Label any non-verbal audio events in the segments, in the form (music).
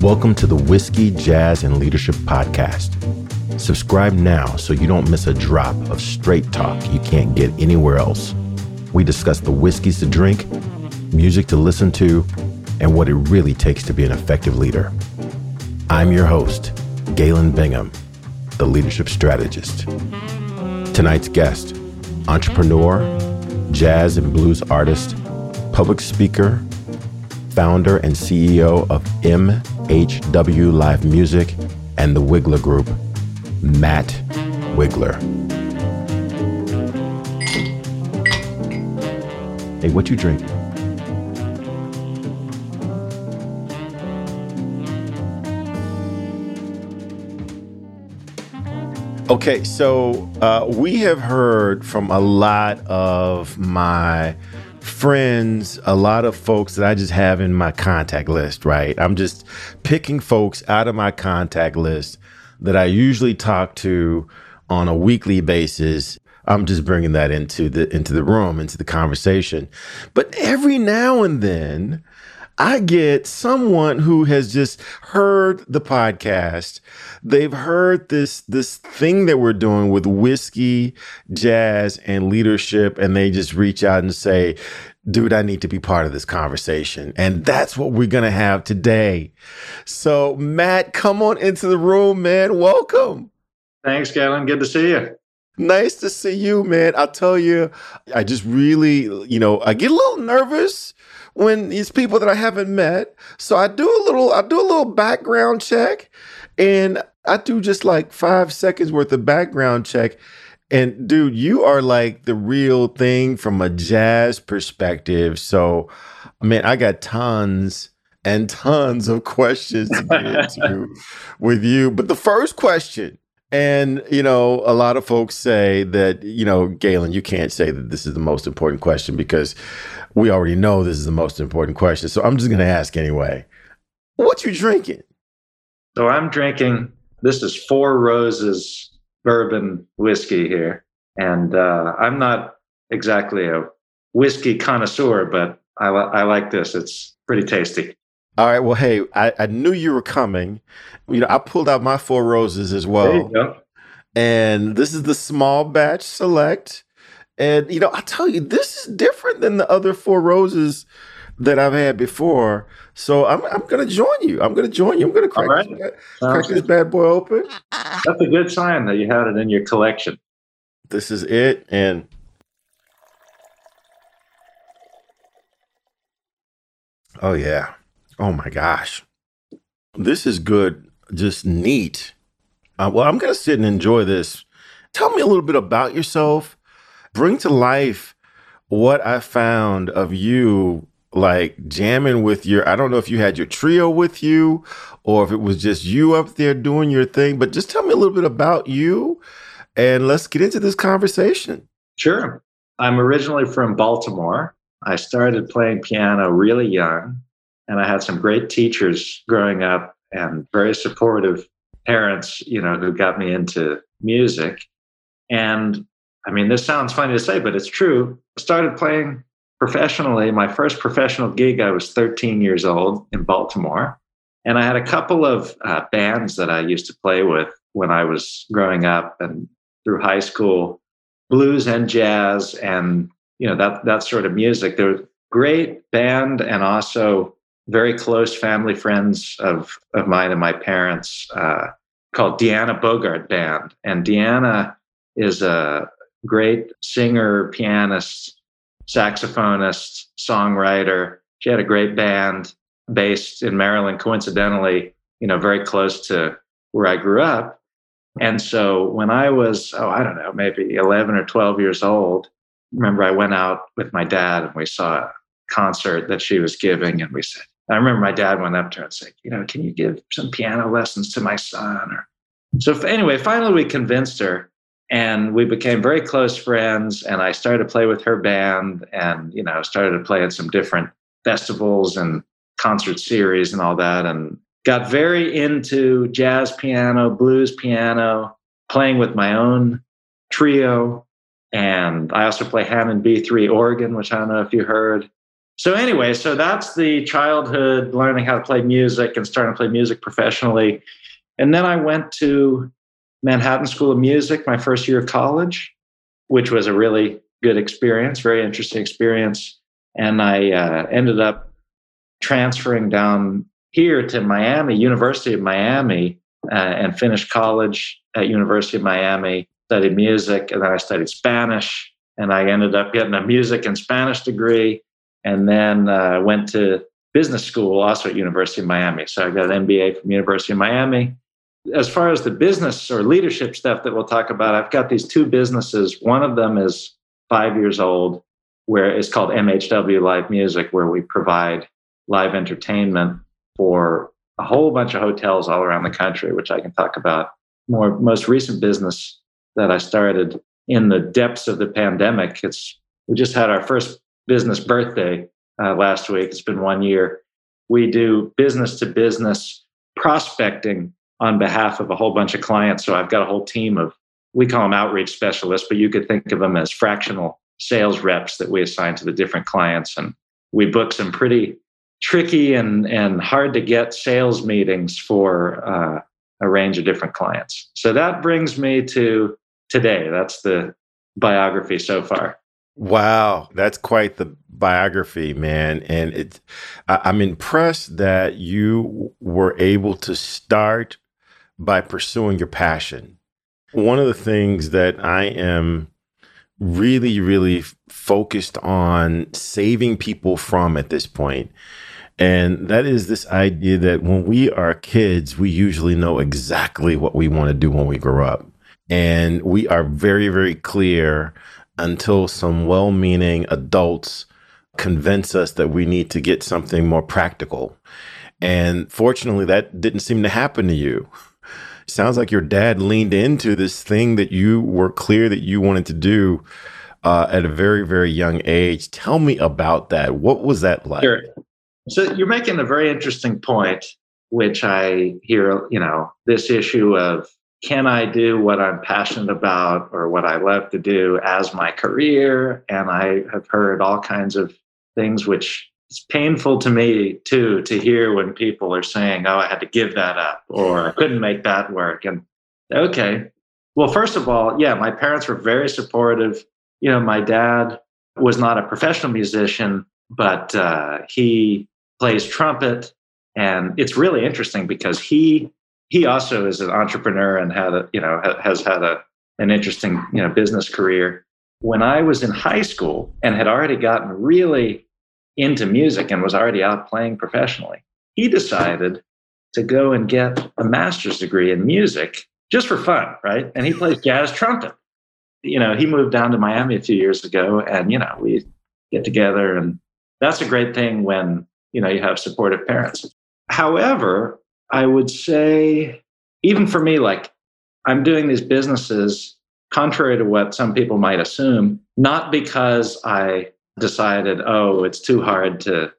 Welcome to the Whiskey, Jazz, and Leadership Podcast. Subscribe now so you don't miss a drop of straight talk you can't get anywhere else. We discuss the whiskeys to drink, music to listen to, and what it really takes to be an effective leader. I'm your host, Galen Bingham, the leadership strategist. Tonight's guest, entrepreneur, jazz and blues artist, public speaker, founder and CEO of MHW Live Music and the Wigler Group, Matt Wigler. Hey, what you drink? Okay, so uh, we have heard from a lot of my friends, a lot of folks that I just have in my contact list, right? I'm just picking folks out of my contact list that I usually talk to on a weekly basis. I'm just bringing that into the into the room, into the conversation. But every now and then, I get someone who has just heard the podcast. They've heard this this thing that we're doing with whiskey, jazz, and leadership, and they just reach out and say, dude, I need to be part of this conversation. And that's what we're going to have today. So, Matt, come on into the room, man. Welcome. Thanks, Galen. Good to see you. Nice to see you, man. I'll tell you, I just really, you know, I get a little nervous when these people that I haven't met. So I do a little, I do a little background check and I do just like five seconds worth of background check. And dude, you are like the real thing from a jazz perspective. So, man, I got tons and tons of questions to get (laughs) into with you. But the first question, and you know, a lot of folks say that, you know, Galen, you can't say that this is the most important question because we already know this is the most important question. So I'm just going to ask anyway. What you drinking? So I'm drinking. This is Four Roses bourbon whiskey here, and uh, I'm not exactly a whiskey connoisseur, but I, I like this. It's pretty tasty. All right. Well, hey, I, I knew you were coming. You know, I pulled out my Four Roses as well. And this is the small batch select. And you know, I tell you, this is different than the other four roses that I've had before. So I'm I'm gonna join you. I'm gonna join you. I'm gonna crack, right. this, crack this bad boy open. That's a good sign that you had it in your collection. This is it, and oh yeah, oh my gosh, this is good. Just neat. Uh, well, I'm gonna sit and enjoy this. Tell me a little bit about yourself bring to life what I found of you like jamming with your I don't know if you had your trio with you or if it was just you up there doing your thing, but just tell me a little bit about you and let's get into this conversation. Sure. I'm originally from Baltimore. I started playing piano really young and I had some great teachers growing up and very supportive parents, you know, who got me into music. And I mean, this sounds funny to say, but it's true. I started playing professionally. My first professional gig, I was 13 years old in Baltimore. And I had a couple of uh, bands that I used to play with when I was growing up and through high school, blues and jazz and you know that that sort of music. There was great band and also very close family friends of, of mine and my parents uh, called Deanna Bogart Band. And Deanna is a great singer, pianist, saxophonist, songwriter. She had a great band based in Maryland, coincidentally, you know, very close to where I grew up. And so when I was, oh, I don't know, maybe 11 or 12 years old, remember I went out with my dad and we saw a concert that she was giving. And we said, I remember my dad went up to her and said, you know, can you give some piano lessons to my son? Or so anyway, finally we convinced her and we became very close friends. And I started to play with her band and, you know, started to play at some different festivals and concert series and all that. And got very into jazz piano, blues piano, playing with my own trio. And I also play Hammond B3 organ, which I don't know if you heard. So, anyway, so that's the childhood learning how to play music and starting to play music professionally. And then I went to Manhattan School of Music my first year of college, which was a really good experience, very interesting experience. And I uh, ended up transferring down here to Miami, University of Miami, uh, and finished college at University of Miami, studied music, and then I studied Spanish. And I ended up getting a music and Spanish degree, and then uh, went to business school also at University of Miami. So I got an MBA from University of Miami. As far as the business or leadership stuff that we'll talk about, I've got these two businesses. One of them is five years old, where it's called MHW Live Music, where we provide live entertainment for a whole bunch of hotels all around the country, which I can talk about. More most recent business that I started in the depths of the pandemic. It's we just had our first business birthday uh, last week. It's been one year. We do business to business prospecting on behalf of a whole bunch of clients. So I've got a whole team of we call them outreach specialists, but you could think of them as fractional sales reps that we assign to the different clients, and we book some pretty tricky and, and hard to get sales meetings for uh, a range of different clients. So that brings me to today. That's the biography so far. Wow, that's quite the biography, man. And it's I'm impressed that you were able to start by pursuing your passion. One of the things that I am really, really focused on saving people from at this point and that is this idea that when we are kids, we usually know exactly what we want to do when we grow up. And we are very, very clear until some well meaning adults convince us that we need to get something more practical. And fortunately, that didn't seem to happen to you. (laughs) Sounds like your dad leaned into this thing that you were clear that you wanted to do uh, at a very, very young age. Tell me about that. What was that like? Sure. So you're making a very interesting point, which I hear, you know, this issue of can I do what I'm passionate about or what I love to do as my career? And I have heard all kinds of things which it's painful to me too to hear when people are saying, "Oh, I had to give that up," or "I couldn't make that work." And okay, well, first of all, yeah, my parents were very supportive. You know, my dad was not a professional musician, but uh, he plays trumpet, and it's really interesting because he he also is an entrepreneur and had a you know has had a an interesting you know business career. When I was in high school and had already gotten really into music and was already out playing professionally, he decided to go and get a master's degree in music just for fun, right? And he plays jazz trumpet. You know, he moved down to Miami a few years ago, and you know, we get together, and that's a great thing when you know you have supportive parents however i would say even for me like i'm doing these businesses contrary to what some people might assume not because i decided oh it's too hard to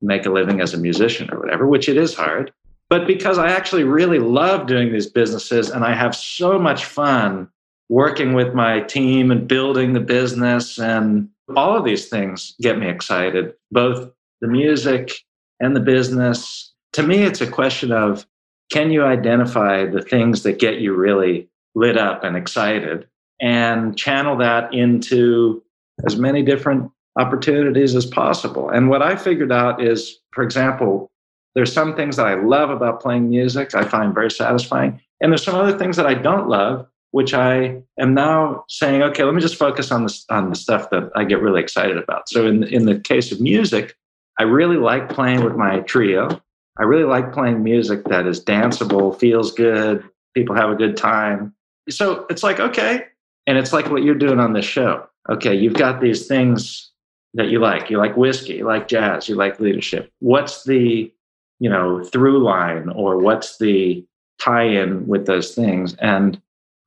make a living as a musician or whatever which it is hard but because i actually really love doing these businesses and i have so much fun working with my team and building the business and all of these things get me excited both the music and the business. To me, it's a question of can you identify the things that get you really lit up and excited and channel that into as many different opportunities as possible. And what I figured out is, for example, there's some things that I love about playing music, I find very satisfying. And there's some other things that I don't love, which I am now saying, okay, let me just focus on the, on the stuff that I get really excited about. So in, in the case of music, I really like playing with my trio. I really like playing music that is danceable, feels good, people have a good time. So it's like, okay. And it's like what you're doing on this show. Okay, you've got these things that you like. You like whiskey, you like jazz, you like leadership. What's the, you know, through line or what's the tie-in with those things? And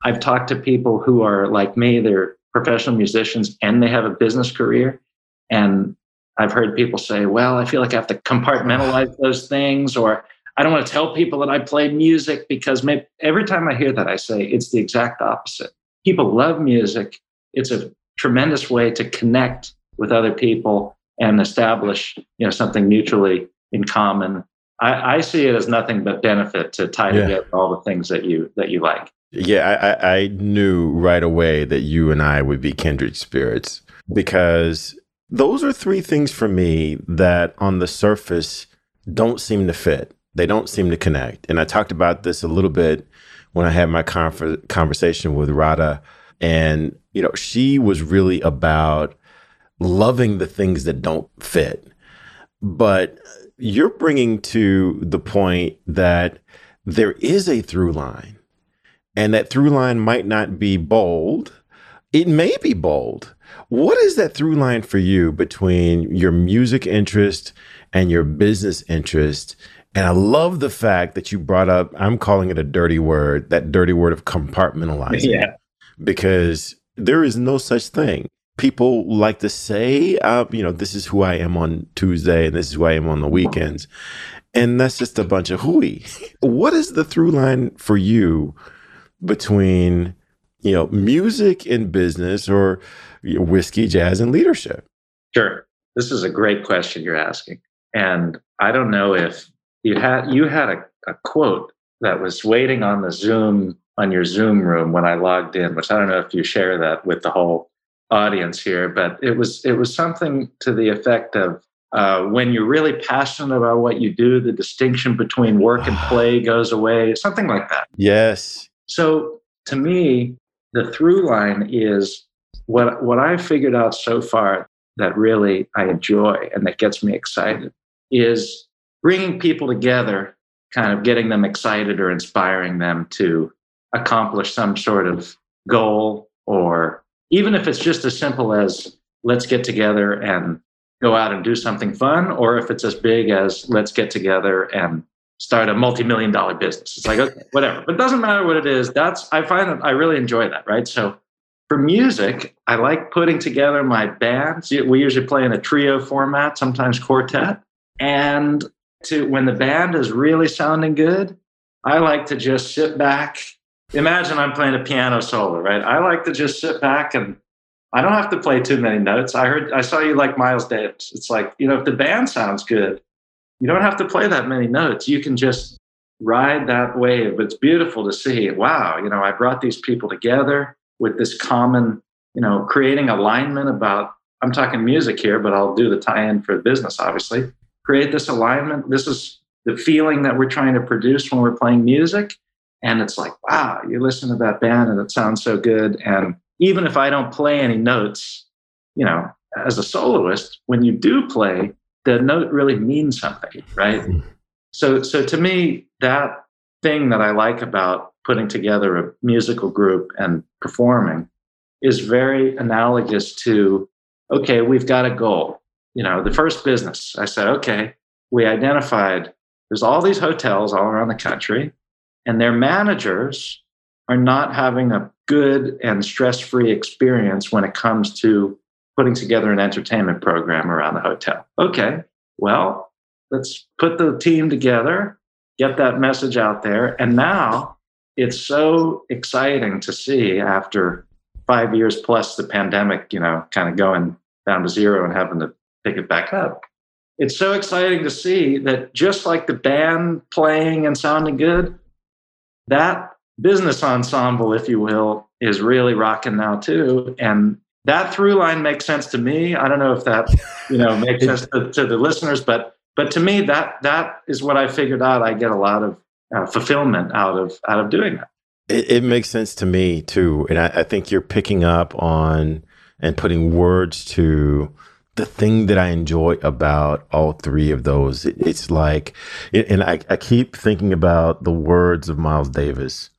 I've talked to people who are like me, they're professional musicians and they have a business career. And I've heard people say, well, I feel like I have to compartmentalize (laughs) those things, or I don't want to tell people that I play music because maybe, every time I hear that, I say it's the exact opposite. People love music. It's a tremendous way to connect with other people and establish you know something mutually in common i, I see it as nothing but benefit to tie yeah. together all the things that you that you like yeah I, I knew right away that you and i would be kindred spirits because those are three things for me that on the surface don't seem to fit they don't seem to connect and i talked about this a little bit when i had my conf- conversation with Rada. and you know she was really about loving the things that don't fit. But you're bringing to the point that there is a through line, and that through line might not be bold. It may be bold. What is that through line for you between your music interest and your business interest? And I love the fact that you brought up, I'm calling it a dirty word, that dirty word of compartmentalizing. Yeah. Because there is no such thing people like to say, uh, you know, this is who I am on Tuesday and this is who I am on the weekends. And that's just a bunch of hooey. What is the through line for you between, you know, music and business or whiskey, jazz, and leadership? Sure. This is a great question you're asking. And I don't know if you had you had a, a quote that was waiting on the Zoom on your Zoom room when I logged in, which I don't know if you share that with the whole audience here, but it was it was something to the effect of uh, when you're really passionate about what you do, the distinction between work and (sighs) play goes away, something like that. Yes. So to me, the through line is what what I've figured out so far that really I enjoy and that gets me excited is bringing people together, kind of getting them excited or inspiring them to accomplish some sort of goal or even if it's just as simple as let's get together and go out and do something fun, or if it's as big as let's get together and start a multi-million dollar business. It's like okay, whatever, but it doesn't matter what it is. That's I find that I really enjoy that. Right. So for music, I like putting together my bands. We usually play in a trio format, sometimes quartet, and to when the band is really sounding good, I like to just sit back imagine I'm playing a piano solo, right? I like to just sit back and I don't have to play too many notes. I heard, I saw you like Miles Davis. It's like, you know, if the band sounds good, you don't have to play that many notes. You can just ride that wave. It's beautiful to see. Wow, you know, I brought these people together with this common, you know, creating alignment about, I'm talking music here, but I'll do the tie in for business, obviously. Create this alignment. This is the feeling that we're trying to produce when we're playing music and it's like wow you listen to that band and it sounds so good. And even if i don't play any notes you know as a soloist when you do play the note really means something right? Mm-hmm. so so to me that thing that i like about putting together a musical group and performing is very analogous to okay we've got a goal. You know the first business i said okay we identified there's all these hotels all around the country and their managers are not having a good and stress free experience when it comes to putting together an entertainment program around the hotel. Okay, well, let's put the team together, get that message out there. And now it's so exciting to see after five years plus the pandemic, you know, kind of going down to zero and having to pick it back up. It's so exciting to see that just like the band playing and sounding good, that business ensemble, if you will, is really rocking now too. And that through line makes sense to me. I don't know if that you know makes (laughs) sense to, to, the listeners, but but to me that that is what I figured out. I get a lot of uh, fulfillment out of out of doing that. It, it, makes sense to me too, and I, I think you're picking up on and putting words to the thing that I enjoy about all three of those. It, it's like, and I, I keep thinking about the words of Miles Davis,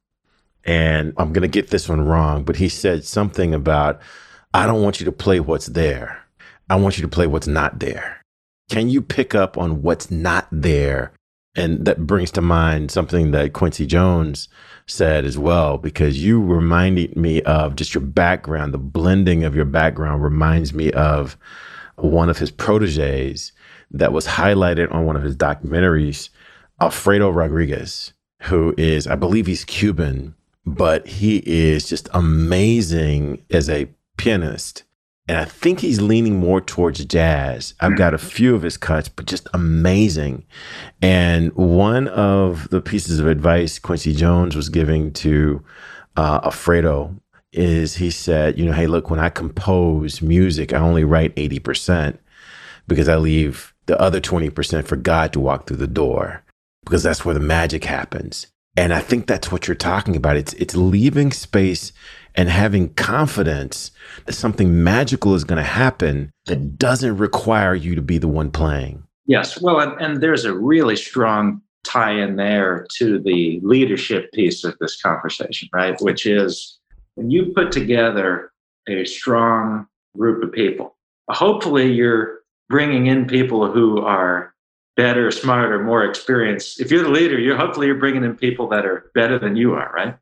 and I'm gonna get this one wrong, but he said something about I don't want you to play what's there. I want you to play what's not there. Can you pick up on what's not there? And that brings to mind something that Quincy Jones said as well, because you reminded me of just your background. The blending of your background reminds me of one of his proteges that was highlighted on one of his documentaries, Alfredo Rodriguez, who is, I believe he's Cuban, but he is just amazing as a pianist. And I think he's leaning more towards jazz. I've got a few of his cuts, but just amazing. And one of the pieces of advice Quincy Jones was giving to uh, Alfredo is he said, you know, hey, look, when I compose music, I only write 80% because I leave the other 20% for God to walk through the door because that's where the magic happens. And I think that's what you're talking about. It's it's leaving space and having confidence that something magical is going to happen that doesn't require you to be the one playing. Yes. Well, and, and there's a really strong tie in there to the leadership piece of this conversation, right? Which is when you put together a strong group of people, hopefully you're bringing in people who are better, smarter, more experienced. If you're the leader, you're hopefully you're bringing in people that are better than you are, right?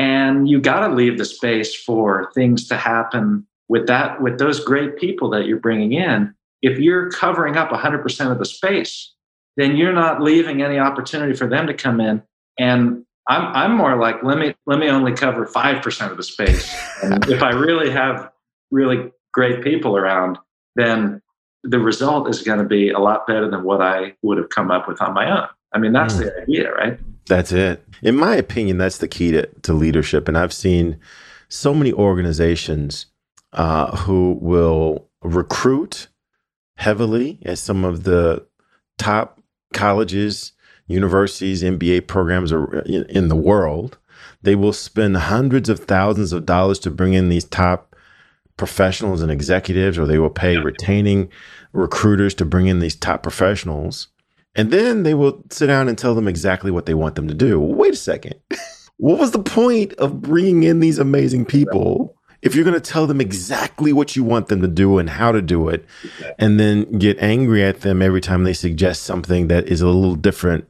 and you got to leave the space for things to happen with that with those great people that you're bringing in if you're covering up 100% of the space then you're not leaving any opportunity for them to come in and i'm, I'm more like let me let me only cover 5% of the space and (laughs) if i really have really great people around then the result is going to be a lot better than what i would have come up with on my own i mean that's mm. the idea right that's it. In my opinion, that's the key to, to leadership. And I've seen so many organizations uh, who will recruit heavily at some of the top colleges, universities, MBA programs uh, in, in the world. They will spend hundreds of thousands of dollars to bring in these top professionals and executives, or they will pay retaining recruiters to bring in these top professionals. And then they will sit down and tell them exactly what they want them to do. Wait a second. (laughs) what was the point of bringing in these amazing people if you're going to tell them exactly what you want them to do and how to do it, and then get angry at them every time they suggest something that is a little different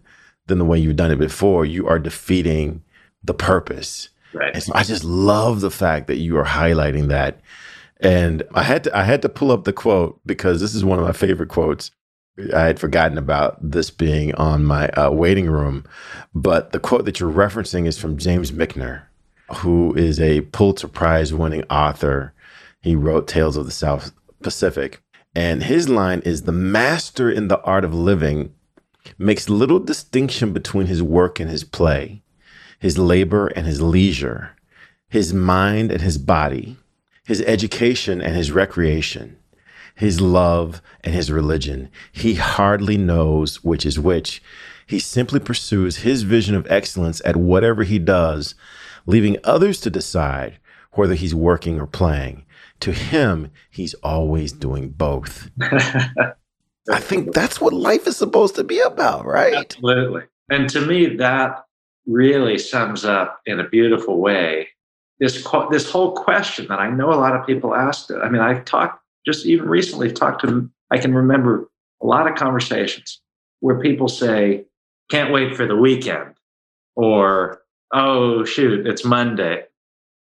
than the way you've done it before, you are defeating the purpose. Right. And so I just love the fact that you are highlighting that. And I had to I had to pull up the quote because this is one of my favorite quotes. I had forgotten about this being on my uh, waiting room, but the quote that you're referencing is from James Michener, who is a Pulitzer Prize winning author. He wrote Tales of the South Pacific. And his line is The master in the art of living makes little distinction between his work and his play, his labor and his leisure, his mind and his body, his education and his recreation his love, and his religion. He hardly knows which is which. He simply pursues his vision of excellence at whatever he does, leaving others to decide whether he's working or playing. To him, he's always doing both. (laughs) I think that's what life is supposed to be about, right? Absolutely. And to me, that really sums up in a beautiful way this this whole question that I know a lot of people asked. I mean, I've talked just even recently talked to I can remember a lot of conversations where people say, can't wait for the weekend or, oh, shoot, it's Monday.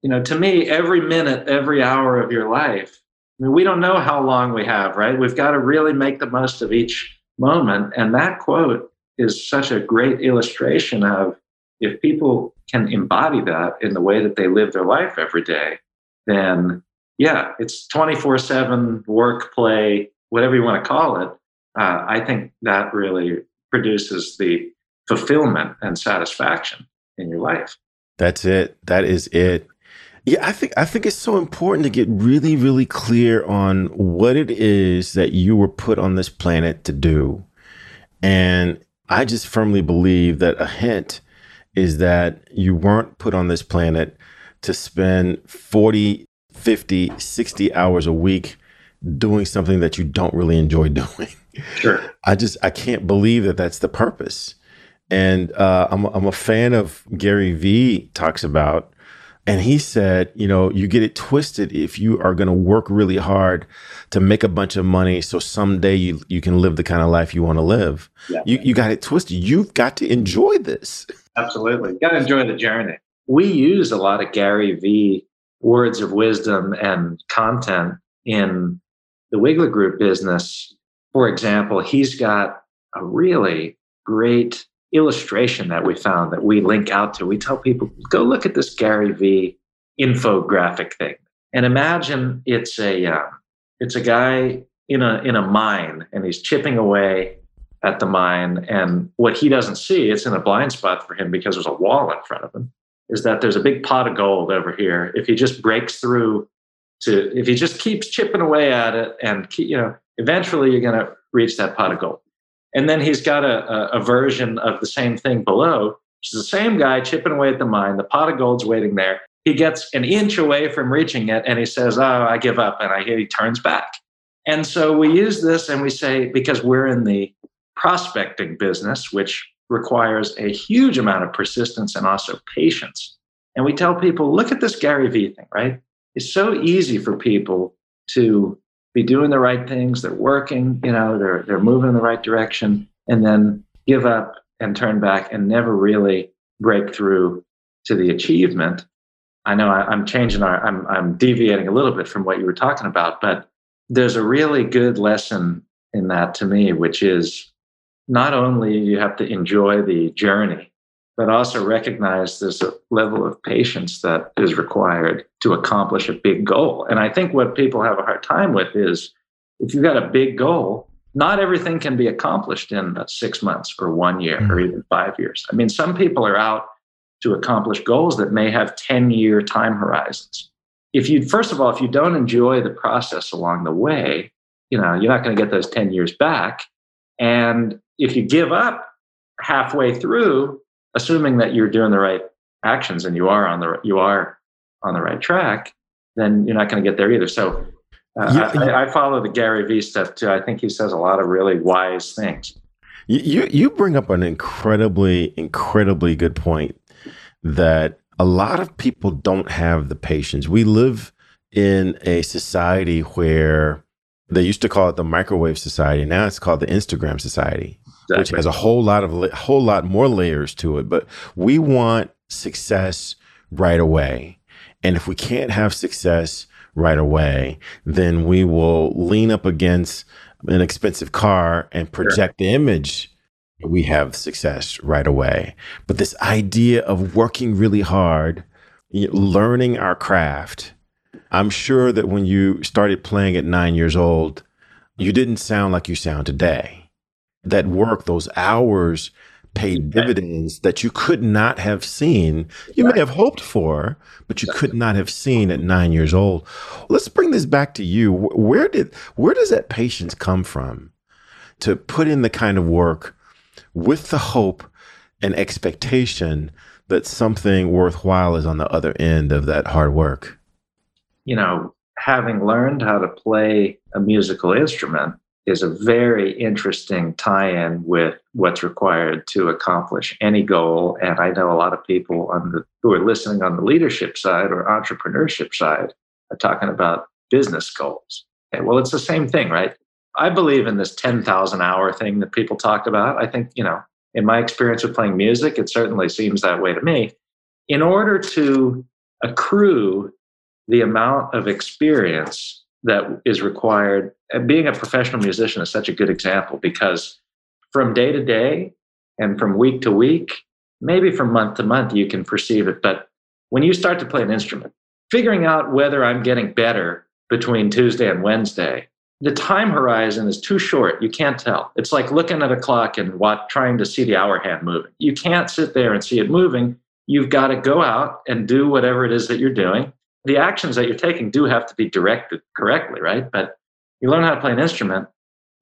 You know, to me, every minute, every hour of your life, mean, we don't know how long we have, right? We've got to really make the most of each moment. And that quote is such a great illustration of if people can embody that in the way that they live their life every day, then yeah, it's 24 7 work, play, whatever you want to call it. Uh, I think that really produces the fulfillment and satisfaction in your life. That's it. That is it. Yeah, I think I think it's so important to get really, really clear on what it is that you were put on this planet to do. And I just firmly believe that a hint is that you weren't put on this planet to spend 40, 50, 60 hours a week doing something that you don't really enjoy (laughs) doing. Sure. I just I can't believe that that's the purpose. And uh, I'm I'm a fan of Gary Vee talks about and he said, you know, you get it twisted if you are going to work really hard to make a bunch of money so someday you, you can live the kind of life you want to live. Yeah. You, you got it twisted. You've got to enjoy this. Absolutely. Got to enjoy the journey. We use a lot of Gary Vee words of wisdom and content in the Wigler Group business. For example, he's got a really great illustration that we found that we link out to. We tell people, go look at this Gary Vee infographic thing, and imagine it's a uh, it's a guy in a in a mine, and he's chipping away at the mine, and what he doesn't see, it's in a blind spot for him because there's a wall in front of him, is that there's a big pot of gold over here. If he just breaks through to, if he just keeps chipping away at it, and keep, you know, eventually you're going to reach that pot of gold. And then he's got a, a, version of the same thing below, which is the same guy chipping away at the mine. The pot of gold's waiting there. He gets an inch away from reaching it and he says, Oh, I give up. And I hear he turns back. And so we use this and we say, because we're in the prospecting business, which requires a huge amount of persistence and also patience. And we tell people, look at this Gary Vee thing, right? It's so easy for people to be doing the right things. They're working, you know, they're they're moving in the right direction, and then give up and turn back and never really break through to the achievement. I know I, am changing our, I'm I'm deviating a little bit from what you were talking about, but there's a really good lesson in that to me, which is not only you have to enjoy the journey, but also recognize there's a level of patience that is required to accomplish a big goal. And I think what people have a hard time with is if you've got a big goal, not everything can be accomplished in six months or one year mm-hmm. or even five years. I mean, some people are out to accomplish goals that may have 10 year time horizons. If you, first of all, if you don't enjoy the process along the way, you know, you're not going to get those 10 years back. And if you give up halfway through, assuming that you're doing the right actions and you are on the you are on the right track, then you're not going to get there either. So uh, yeah, I, I, follow the Gary Vee stuff too. I think he says a lot of really wise things. You you bring up an incredibly incredibly good point that a lot of people don't have the patience. We live in a society where they used to call it the microwave society. Now it's called the Instagram society exactly. which has a whole lot of a whole lot more layers to it. But we want success right away, and if we can't have success right away, then we will lean up against an expensive car and project sure. the image we have success right away. But this idea of working really hard, learning our craft, I'm sure that when you started playing at nine years old, you didn't sound like you sound today that work, those hours paid dividends that you could not have seen. You may have hoped for, but you could not have seen at nine years old. Let's bring this back to you. Where did where does that patience come from to put in the kind of work with the hope and expectation that something worthwhile is on the other end of that hard work? You know, having learned how to play a musical instrument, is a very interesting tie-in with what's required to accomplish any goal. And I know a lot of people on the, who are listening on the leadership side or entrepreneurship side are talking about business goals. Okay, well, it's the same thing, right? I believe in this 10,000 hour thing that people talk about. I think, you know, in my experience with playing music, it certainly seems that way to me. In order to accrue the amount of experience that is required. And being a professional musician is such a good example because from day to day and from week to week, maybe from month to month, you can perceive it. But when you start to play an instrument, figuring out whether I'm getting better between Tuesday and Wednesday, the time horizon is too short. You can't tell. It's like looking at a clock and what, trying to see the hour hand moving. You can't sit there and see it moving. You've got to go out and do whatever it is that you're doing the actions that you're taking do have to be directed correctly, right? But you learn how to play an instrument,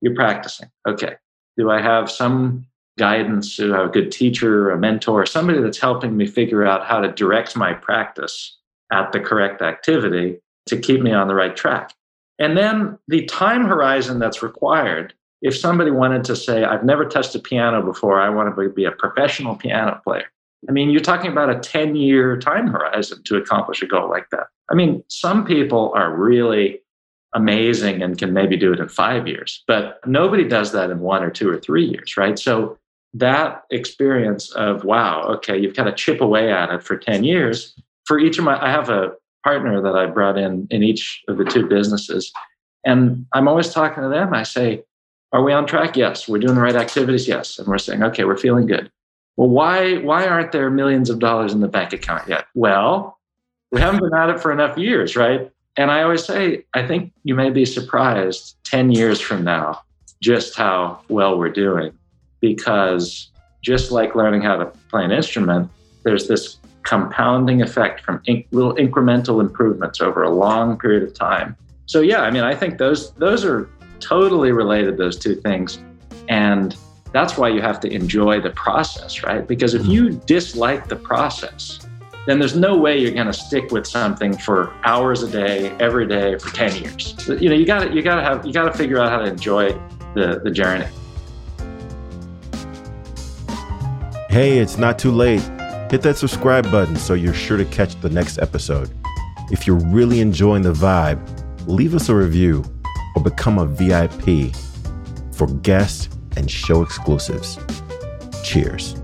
you're practicing. Okay. Do I have some guidance? Do I have a good teacher, a mentor, somebody that's helping me figure out how to direct my practice at the correct activity to keep me on the right track? And then the time horizon that's required. If somebody wanted to say, I've never touched a piano before, I want to be a professional piano player. I mean, you're talking about a 10 year time horizon to accomplish a goal like that. I mean, some people are really amazing and can maybe do it in five years, but nobody does that in one or two or three years, right? So that experience of, wow, okay, you've got to chip away at it for 10 years. For each of my, I have a partner that I brought in in each of the two businesses. And I'm always talking to them. I say, Are we on track? Yes. We're doing the right activities? Yes. And we're saying, Okay, we're feeling good. Well, why, why aren't there millions of dollars in the bank account yet? Well, we haven't been at it for enough years, right? And I always say, I think you may be surprised 10 years from now just how well we're doing. Because just like learning how to play an instrument, there's this compounding effect from inc- little incremental improvements over a long period of time. So yeah, I mean, I think those those are totally related those two things. And that's why you have to enjoy the process, right? Because if mm-hmm. you dislike the process, then there's no way you're going to stick with something for hours a day, every day for 10 years. You know, you got to you got to have you got to figure out how to enjoy the the journey. Hey, it's not too late Hit that subscribe button so you're sure to catch the next episode. If you're really enjoying the vibe, leave us a review or become a VIP for guest and show exclusives. Cheers.